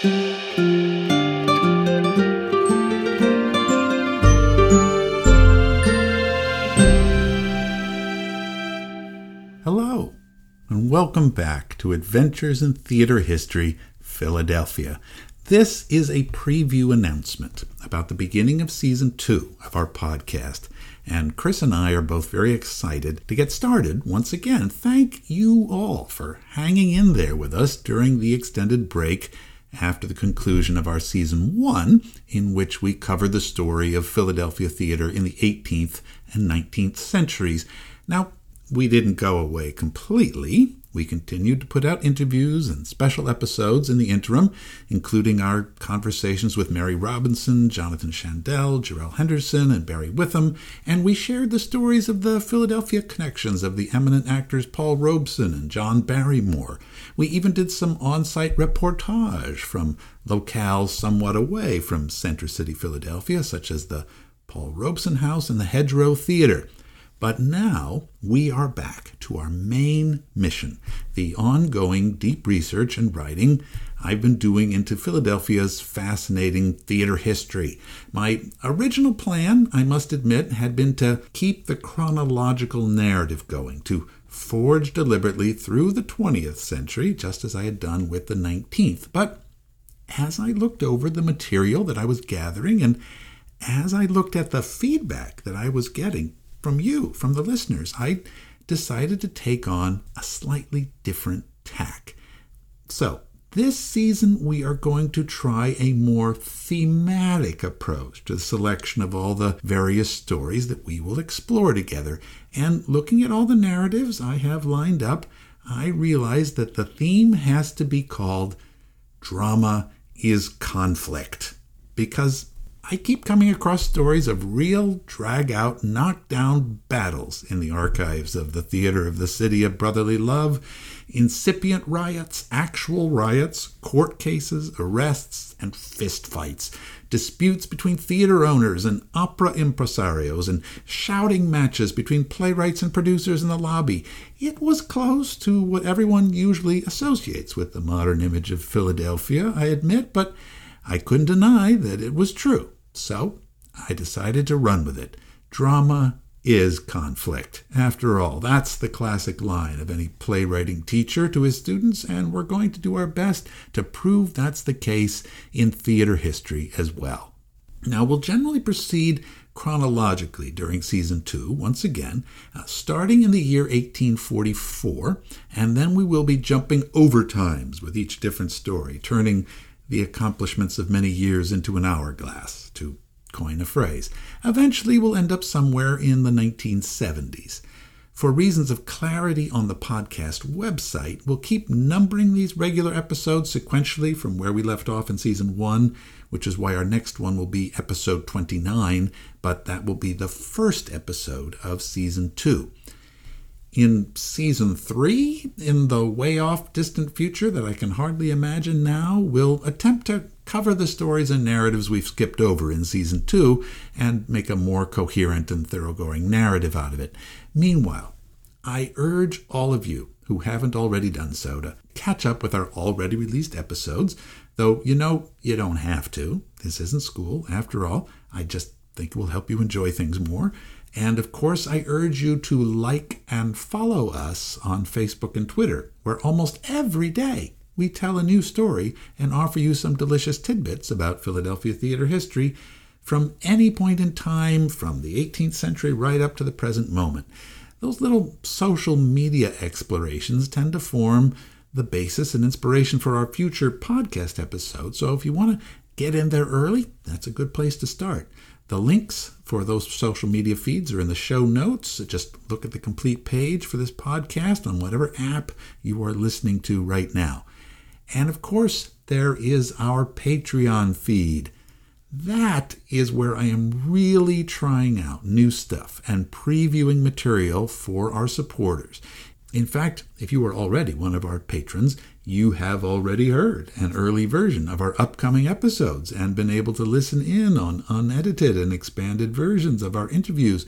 Hello, and welcome back to Adventures in Theater History Philadelphia. This is a preview announcement about the beginning of season two of our podcast. And Chris and I are both very excited to get started once again. Thank you all for hanging in there with us during the extended break after the conclusion of our season one, in which we covered the story of Philadelphia theater in the 18th and 19th centuries. Now, we didn't go away completely. We continued to put out interviews and special episodes in the interim, including our conversations with Mary Robinson, Jonathan Shandell, Jarrell Henderson, and Barry Witham, and we shared the stories of the Philadelphia connections of the eminent actors Paul Robeson and John Barrymore. We even did some on site reportage from locales somewhat away from Center City, Philadelphia, such as the Paul Robeson House and the Hedgerow Theater. But now we are back to our main mission the ongoing deep research and writing I've been doing into Philadelphia's fascinating theater history. My original plan, I must admit, had been to keep the chronological narrative going, to forge deliberately through the 20th century, just as I had done with the 19th. But as I looked over the material that I was gathering and as I looked at the feedback that I was getting from you, from the listeners, I decided to take on a slightly different tack. So, this season, we are going to try a more thematic approach to the selection of all the various stories that we will explore together. And looking at all the narratives I have lined up, I realized that the theme has to be called Drama is Conflict. Because I keep coming across stories of real, drag out, knockdown battles in the archives of the theater of the city of brotherly love, incipient riots, actual riots, court cases, arrests, and fistfights, disputes between theater owners and opera impresarios, and shouting matches between playwrights and producers in the lobby. It was close to what everyone usually associates with the modern image of Philadelphia, I admit, but I couldn't deny that it was true. So I decided to run with it. Drama is conflict. After all, that's the classic line of any playwriting teacher to his students, and we're going to do our best to prove that's the case in theater history as well. Now, we'll generally proceed chronologically during season two, once again, uh, starting in the year 1844, and then we will be jumping over times with each different story, turning the accomplishments of many years into an hourglass, to coin a phrase. Eventually, we'll end up somewhere in the 1970s. For reasons of clarity on the podcast website, we'll keep numbering these regular episodes sequentially from where we left off in season one, which is why our next one will be episode 29, but that will be the first episode of season two in season three, in the way off distant future that I can hardly imagine now, we'll attempt to cover the stories and narratives we've skipped over in season two and make a more coherent and thoroughgoing narrative out of it. Meanwhile, I urge all of you who haven't already done so to catch up with our already released episodes, though you know you don't have to. This isn't school, after all. I just think it will help you enjoy things more. And of course, I urge you to like and follow us on Facebook and Twitter, where almost every day we tell a new story and offer you some delicious tidbits about Philadelphia theater history from any point in time from the 18th century right up to the present moment. Those little social media explorations tend to form the basis and inspiration for our future podcast episodes. So if you want to get in there early, that's a good place to start. The links for those social media feeds are in the show notes. Just look at the complete page for this podcast on whatever app you are listening to right now. And of course, there is our Patreon feed. That is where I am really trying out new stuff and previewing material for our supporters. In fact, if you are already one of our patrons, you have already heard an early version of our upcoming episodes and been able to listen in on unedited and expanded versions of our interviews.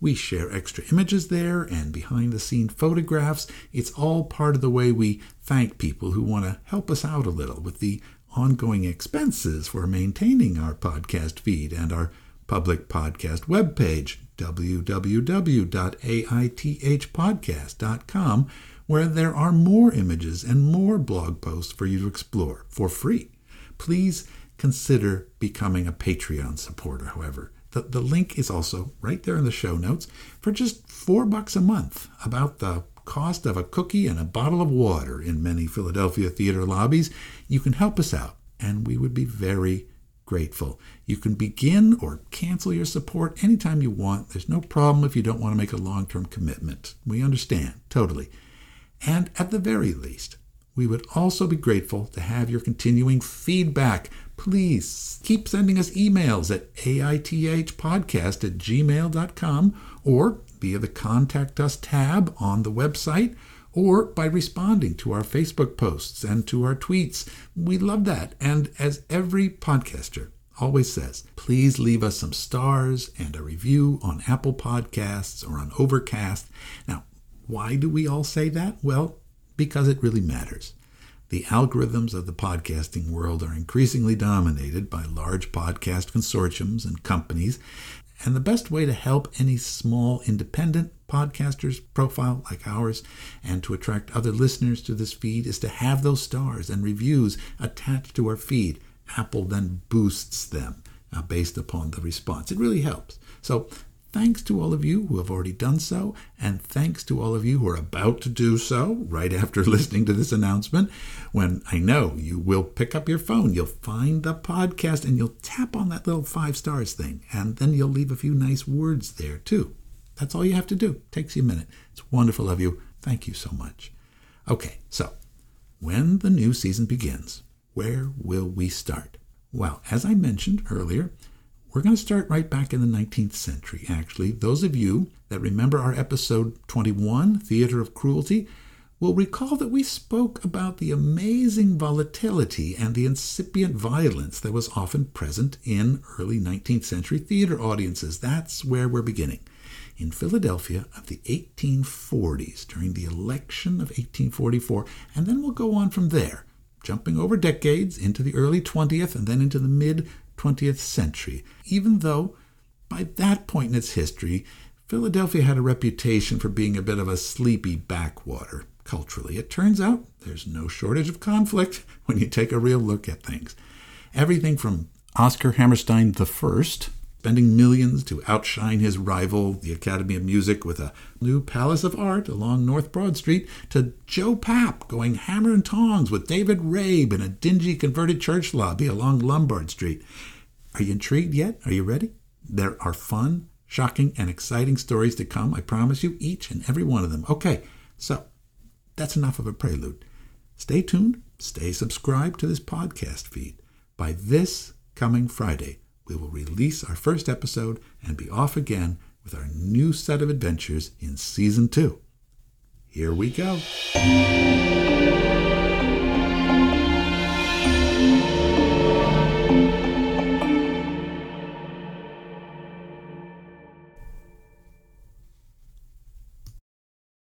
We share extra images there and behind the scene photographs. It's all part of the way we thank people who want to help us out a little with the ongoing expenses for maintaining our podcast feed and our public podcast webpage, www.aithpodcast.com, where there are more images and more blog posts for you to explore for free. Please consider becoming a Patreon supporter, however. The, the link is also right there in the show notes for just four bucks a month, about the cost of a cookie and a bottle of water in many Philadelphia theater lobbies. You can help us out, and we would be very grateful. You can begin or cancel your support anytime you want. There's no problem if you don't want to make a long term commitment. We understand, totally. And at the very least, we would also be grateful to have your continuing feedback. Please keep sending us emails at aithpodcast at gmail.com or via the Contact Us tab on the website or by responding to our Facebook posts and to our tweets. We love that. And as every podcaster always says, please leave us some stars and a review on Apple Podcasts or on Overcast. Now, why do we all say that? Well, because it really matters. The algorithms of the podcasting world are increasingly dominated by large podcast consortiums and companies, and the best way to help any small independent podcaster's profile like ours and to attract other listeners to this feed is to have those stars and reviews attached to our feed. Apple then boosts them uh, based upon the response. It really helps. So Thanks to all of you who have already done so, and thanks to all of you who are about to do so right after listening to this announcement. When I know you will pick up your phone, you'll find the podcast and you'll tap on that little five stars thing, and then you'll leave a few nice words there too. That's all you have to do. Takes you a minute. It's wonderful of you. Thank you so much. Okay, so when the new season begins, where will we start? Well, as I mentioned earlier, we're going to start right back in the 19th century, actually. Those of you that remember our episode 21, Theater of Cruelty, will recall that we spoke about the amazing volatility and the incipient violence that was often present in early 19th century theater audiences. That's where we're beginning. In Philadelphia of the 1840s, during the election of 1844, and then we'll go on from there, jumping over decades into the early 20th and then into the mid 20th century, even though by that point in its history, Philadelphia had a reputation for being a bit of a sleepy backwater culturally. It turns out there's no shortage of conflict when you take a real look at things. Everything from Oscar Hammerstein I spending millions to outshine his rival, the Academy of Music, with a new Palace of Art along North Broad Street, to Joe Papp going hammer and tongs with David Rabe in a dingy converted church lobby along Lombard Street. Are you intrigued yet? Are you ready? There are fun, shocking, and exciting stories to come, I promise you, each and every one of them. Okay, so that's enough of a prelude. Stay tuned, stay subscribed to this podcast feed. By this coming Friday, we will release our first episode and be off again with our new set of adventures in season two. Here we go.